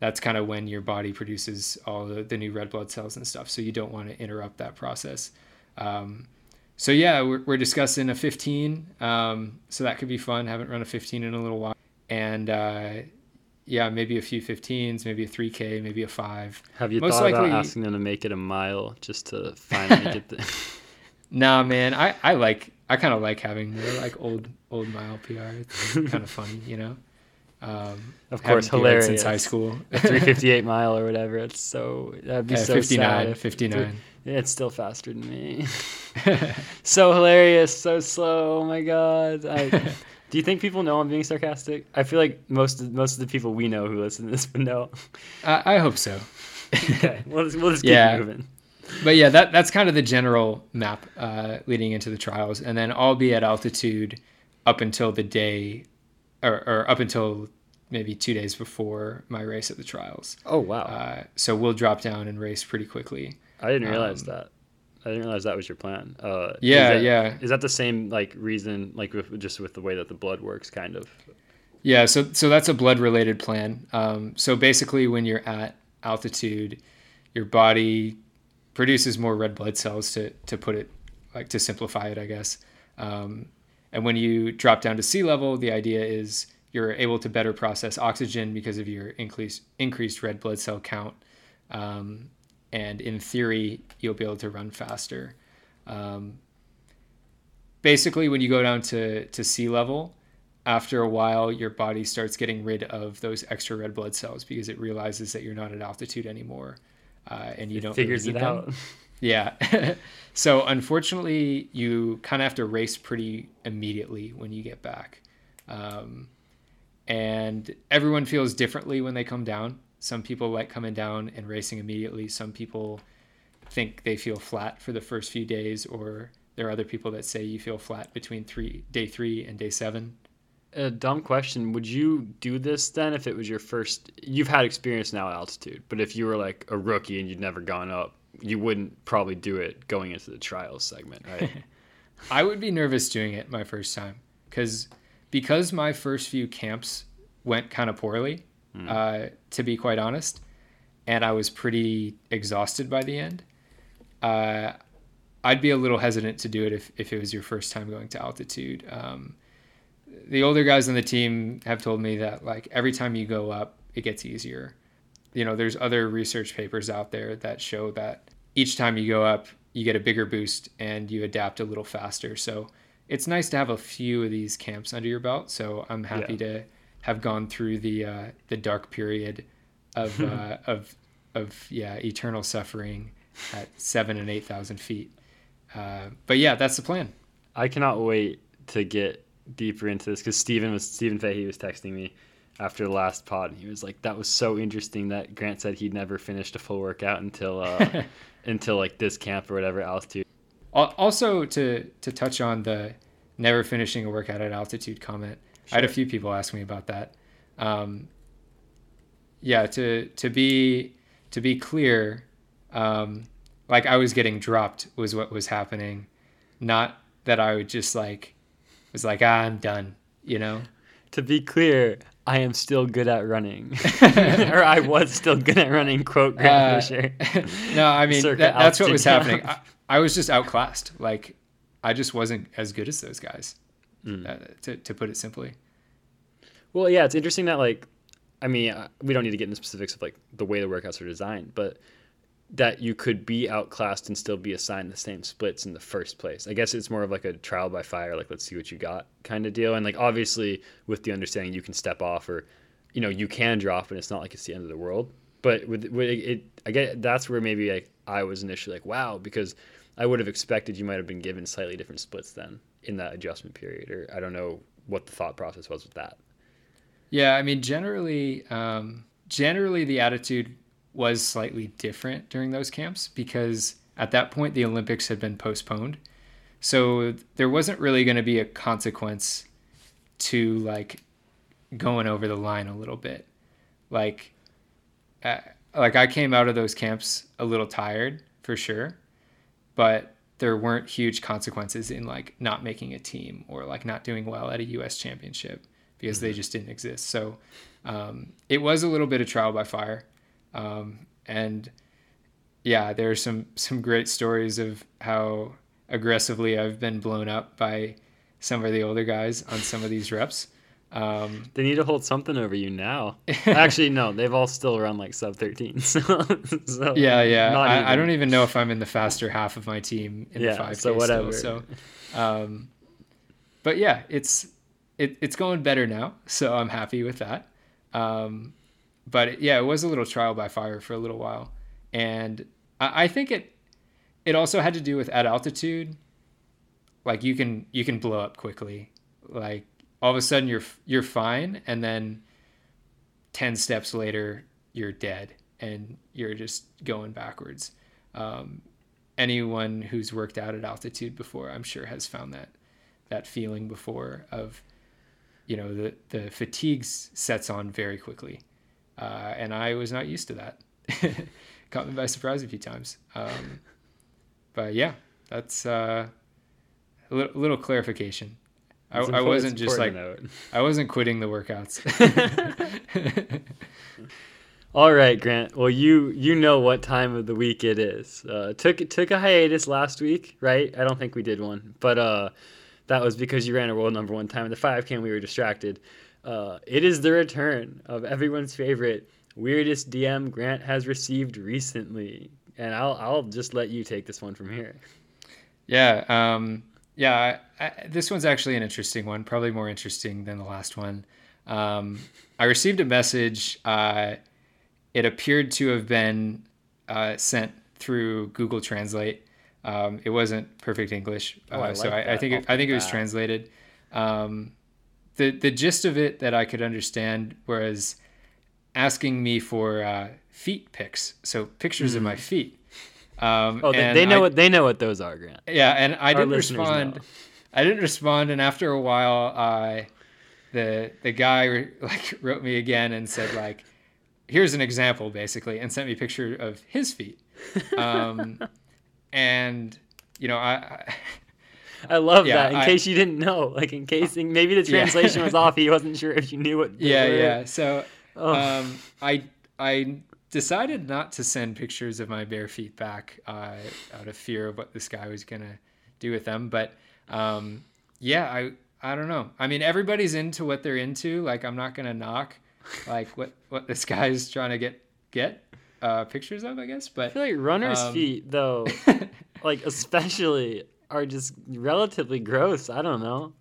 that's kind of when your body produces all the, the new red blood cells and stuff. So you don't want to interrupt that process. Um, so yeah, we're, we're, discussing a 15. Um, so that could be fun. Haven't run a 15 in a little while. And uh, yeah, maybe a few 15s, maybe a 3K, maybe a five. Have you Most thought likely, about asking them to make it a mile just to finally get the? <laughs> <laughs> nah, man. I I like I kind of like having the like old old mile PR. It's kind of <laughs> funny, you know. Um, of course, hilarious. Since high school, 358 <laughs> mile or whatever. It's so that'd be yeah, so 59, sad. 59. It's still faster than me. <laughs> so hilarious, so slow. Oh my god. I, do you think people know I'm being sarcastic? I feel like most of, most of the people we know who listen to this would know. I, I hope so. okay, we'll just, we'll just keep yeah. moving. But yeah, that that's kind of the general map uh, leading into the trials, and then I'll be at altitude up until the day, or, or up until maybe two days before my race at the trials. Oh wow! Uh, so we'll drop down and race pretty quickly. I didn't realize um, that. I didn't realize that was your plan. Uh, yeah, is that, yeah. Is that the same like reason, like with, just with the way that the blood works, kind of? Yeah, so so that's a blood related plan. Um, so basically, when you're at altitude, your body produces more red blood cells to to put it like to simplify it, I guess. Um, and when you drop down to sea level, the idea is you're able to better process oxygen because of your increased increased red blood cell count. Um, and in theory, you'll be able to run faster. Um, basically, when you go down to, to sea level, after a while, your body starts getting rid of those extra red blood cells because it realizes that you're not at altitude anymore, uh, and you it don't figures really it out. Them. <laughs> Yeah. <laughs> so unfortunately, you kind of have to race pretty immediately when you get back. Um, and everyone feels differently when they come down. Some people like coming down and racing immediately. Some people think they feel flat for the first few days, or there are other people that say you feel flat between three day three and day seven. A dumb question. Would you do this then if it was your first? You've had experience now at altitude, but if you were like a rookie and you'd never gone up, you wouldn't probably do it going into the trials segment, right? <laughs> I would be nervous doing it my first time because because my first few camps went kind of poorly mm. uh, to be quite honest. And I was pretty exhausted by the end. Uh, I'd be a little hesitant to do it if, if it was your first time going to altitude. Um, the older guys on the team have told me that like every time you go up, it gets easier. You know, there's other research papers out there that show that each time you go up, you get a bigger boost and you adapt a little faster. So it's nice to have a few of these camps under your belt. So I'm happy yeah. to have gone through the uh, the dark period of <laughs> uh, of of yeah eternal suffering at seven and eight thousand feet. Uh, but yeah, that's the plan. I cannot wait to get deeper into this because Stephen was Stephen Fahey was texting me after the last pod. and He was like, "That was so interesting that Grant said he'd never finished a full workout until uh, <laughs> until like this camp or whatever altitude." Also, to to touch on the never finishing a workout at altitude comment, Sure. I had a few people ask me about that. Um, yeah, to to be to be clear, um, like I was getting dropped was what was happening, not that I would just like was like ah, I'm done, you know. To be clear, I am still good at running, <laughs> or I was still good at running. Quote Grant uh, Fisher. <laughs> no, I mean that, that's what was happening. I, I, was just outclassed. Like I just wasn't as good as those guys mm. uh, to, to put it simply. Well, yeah, it's interesting that like, I mean, uh, we don't need to get into specifics of like the way the workouts are designed, but that you could be outclassed and still be assigned the same splits in the first place. I guess it's more of like a trial by fire, like let's see what you got kind of deal. And like obviously with the understanding you can step off or, you know, you can drop and it's not like it's the end of the world. But with, with it, I get that's where maybe like I was initially like, wow, because I would have expected you might have been given slightly different splits then in that adjustment period, or I don't know what the thought process was with that. Yeah, I mean, generally, um, generally the attitude was slightly different during those camps because at that point the Olympics had been postponed, so there wasn't really going to be a consequence to like going over the line a little bit, like. Uh, like I came out of those camps a little tired for sure, but there weren't huge consequences in like not making a team or like not doing well at a US championship because mm-hmm. they just didn't exist. So um, it was a little bit of trial by fire. Um, and yeah, there are some, some great stories of how aggressively I've been blown up by some of the older guys on some of these reps. Um, They need to hold something over you now. <laughs> Actually, no, they've all still run like sub 13. <laughs> So, so yeah, yeah. I, I don't even know if I'm in the faster half of my team in Yeah, the 5K so whatever. Still, so, um, but yeah, it's it, it's going better now, so I'm happy with that. Um, but it- yeah, it was a little trial by fire for a little while, and I, I think it it also had to do with at altitude. Like you can you can blow up quickly, like all of a sudden you're you're fine, and then ten steps later you're dead and you're just going backwards. Um, anyone who's worked out at altitude before, I'm sure, has found that that feeling before of you know the the fatigue sets on very quickly, uh, and I was not used to that. <laughs> Caught me by surprise a few times. Um, but yeah, that's uh, a little, little clarification. I, I wasn't just like important to note. <laughs> I wasn't quitting the workouts. <laughs> All right, Grant. Well, you you know what time of the week it is. Uh, took took a hiatus last week, right? I don't think we did one, but uh, that was because you ran a world number one time in the 5K and we were distracted. Uh, it is the return of everyone's favorite weirdest DM Grant has received recently, and I'll I'll just let you take this one from here. Yeah, um, yeah. I, I, this one's actually an interesting one, probably more interesting than the last one. Um, I received a message. Uh, it appeared to have been uh, sent through Google Translate. Um, it wasn't perfect English, uh, Oh, I so like I, I think it, I think it was translated. Um, the the gist of it that I could understand was asking me for uh, feet pics, so pictures of my feet. Um, Hmm. Oh, they, and they know I- what they know what those are, Grant. yeah, and I Our didn't respond. know. I didn't respond, and after a while, I the the guy <laughs> like wrote me again and said like, "Here's an example," basically, and sent me a picture of his feet. Um, <laughs> and you know, I, I I love Yeah, that. In I- case you didn't know, like in case <laughs> maybe the Yeah. translation was off, he <laughs> wasn't sure if you knew what. yeah, were. yeah. So Oh. um, I I decided not to send pictures of my bare feet back uh, out of fear of what this guy was gonna do with them. But um, yeah, I I don't know. I mean, everybody's into what they're into. Like, I'm not gonna knock like what what this guy's trying to get get uh, pictures of, I guess. But I feel like runners' Um, feet, though, <laughs> like especially, are just relatively gross. I don't know.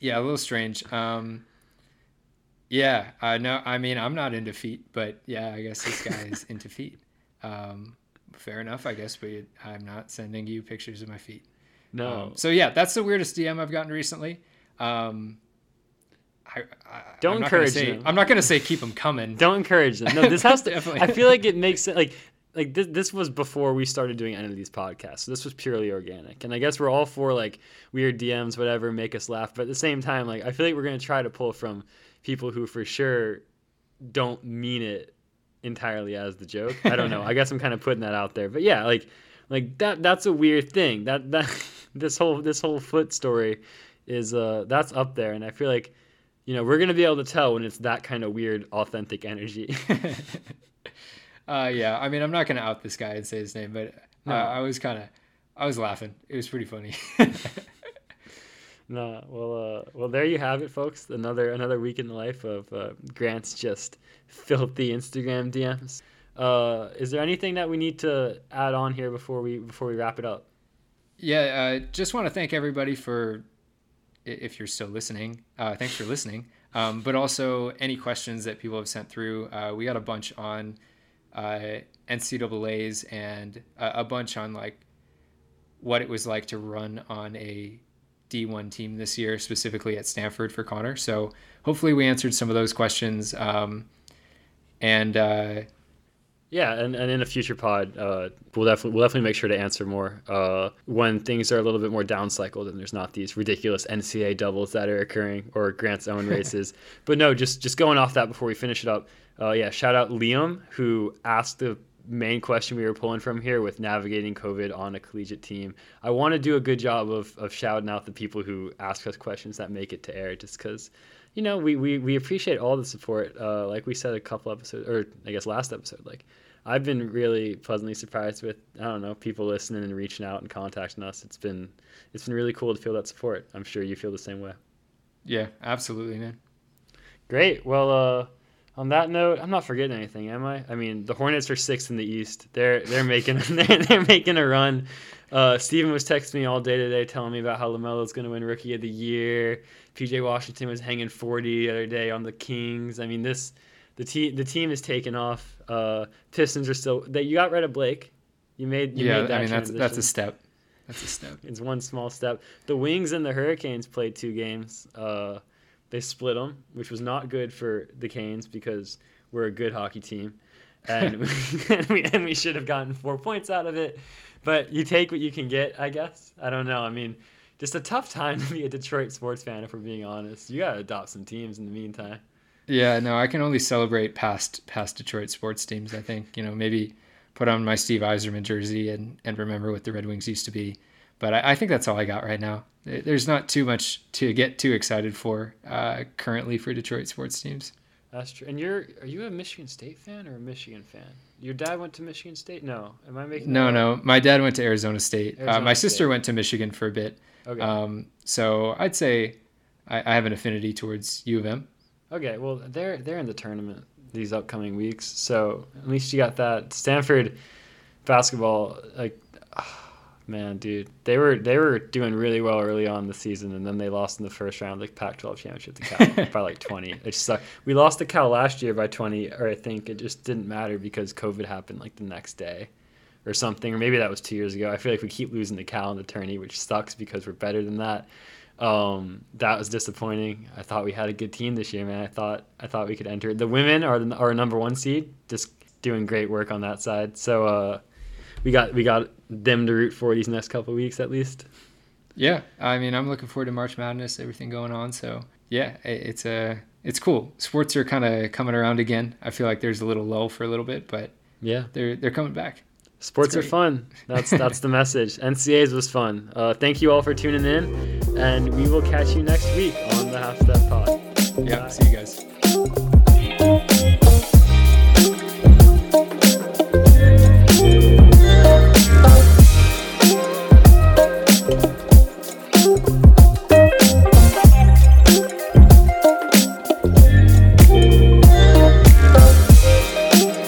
yeah, a little strange. Um, yeah, I know. I mean, I'm not into feet, but yeah, I guess this guy is into <laughs> feet. Um, fair enough, I guess. But I'm not sending you pictures of my feet. No. Um, so yeah, that's the weirdest DM I've gotten recently. Um, I, I, Don't I'm not gonna encourage say, them. I'm not gonna say keep them coming. don't encourage them. No, this <laughs> has to. I feel like it makes it like like this, this was before we started doing any of these podcasts. So this was purely organic, and I guess we're all for like weird DMs, whatever, make us laugh. But at the same time, like I feel like we're gonna try to pull from people who for sure don't mean it entirely as the joke. I don't know. I guess I'm kind of putting that out there. But yeah, like like that that's a weird thing. That that <laughs> this whole this whole foot story is uh that's up there and I feel like you know, we're going to be able to tell when it's that kind of weird authentic energy. <laughs> <laughs> uh, yeah, I mean, I'm not gonna out this guy and say his name, but No. uh, I was kind of, I was laughing. It was pretty funny. <laughs> no, well uh well there you have it folks. Another another week in the life of uh, Grant's just filthy Instagram DMs. Uh is there anything that we need to add on here before we before we wrap it up? Yeah, uh, just want to thank everybody for, if you're still listening, uh, thanks for listening. Um, but also any questions that people have sent through. Uh, we got a bunch on uh, NCAA's and a, a bunch on like what it was like to run on a D1 team this year, specifically at Stanford for Connor. So hopefully we answered some of those questions. Um, and uh, Yeah, and, and in a future pod, uh, we'll definitely we'll definitely make sure to answer more uh, when things are a little bit more down cycled and there's not these ridiculous NCAA doubles that are occurring or Grant's own <laughs> races. but no, just just going off that before we finish it up. Uh, yeah, shout out Liam who asked the main question we were pulling from here with navigating COVID on a collegiate team. I want to do a good job of of shouting out the people who ask us questions that make it to air, just because you know, we, we, we appreciate all the support. Uh, like we said a couple episodes, or I guess last episode, like I've been really pleasantly surprised with I don't know people listening and reaching out and contacting us. It's been it's been really cool to feel that support. I'm sure you feel the same way. yeah, absolutely, man. Great. Well, uh, on that note, I'm not forgetting anything, am I? I mean, the Hornets are sixth in the East. They're they're making <laughs> they're, they're making a run. Uh, Steven was texting me all day today, telling me about how LaMelo's going to win Rookie of the Year. PJ Washington was hanging 40 the other day on the Kings. I mean, this the team the team is taking off. Uh, Pistons are still. That you got rid of Blake. You made you yeah. made that I mean, that's transition. that's a step. That's a step. It's one small step. The Wings and the Hurricanes played two games. Uh, they split them, which was not good for the Canes because we're a good hockey team, and <laughs> we, and we, and we should have gotten four points out of it. But you take what you can get, I guess. I don't know. I mean, just a tough time to be a Detroit sports fan, if we're being honest. You gotta adopt some teams in the meantime. Yeah, no, I can only celebrate past past Detroit sports teams. I think you know maybe put on my Steve Yzerman jersey and and remember what the Red Wings used to be. But I, I think that's all I got right now. There's not too much to get too excited for uh, currently for Detroit sports teams. That's true. And you're are you a Michigan State fan or a Michigan fan? Your dad went to Michigan State? No. Am I making No, no. My dad went to Arizona State. uh, Arizona my sister went to Michigan for a bit. Okay. Um, so I'd say I, I have an affinity towards U of M. Okay, well they're they're in the tournament these upcoming weeks, so at least you got that. Stanford basketball, like, man, dude, they were they were doing really well early on in the season, and then they lost in the first round, like Pac-12 championship to Cal <laughs> by like 20. It just sucked. We lost to Cal last year by 20, or I think it just didn't matter because COVID happened like the next day. Or something, or maybe that was two years ago. I feel like we keep losing to Cal in the tourney, which sucks because we're better than that. Um, that was disappointing. I thought we had a good team this year, man. I thought I thought we could enter. The women are the, are number one seed, just doing great work on that side. So uh, we got we got them to root for these next couple of weeks at least. Yeah, I mean, I'm looking forward to March Madness, everything going on. So yeah, it's a it's cool. Sports are kind of coming around again. I feel like there's a little lull for a little bit, but Yeah, they're they're coming back. sports are fun. That's that's the message. <laughs> NCAA's was fun. Uh, thank you all for tuning in, and we will catch you next week on the Halfstep Pod. Yeah, see you guys.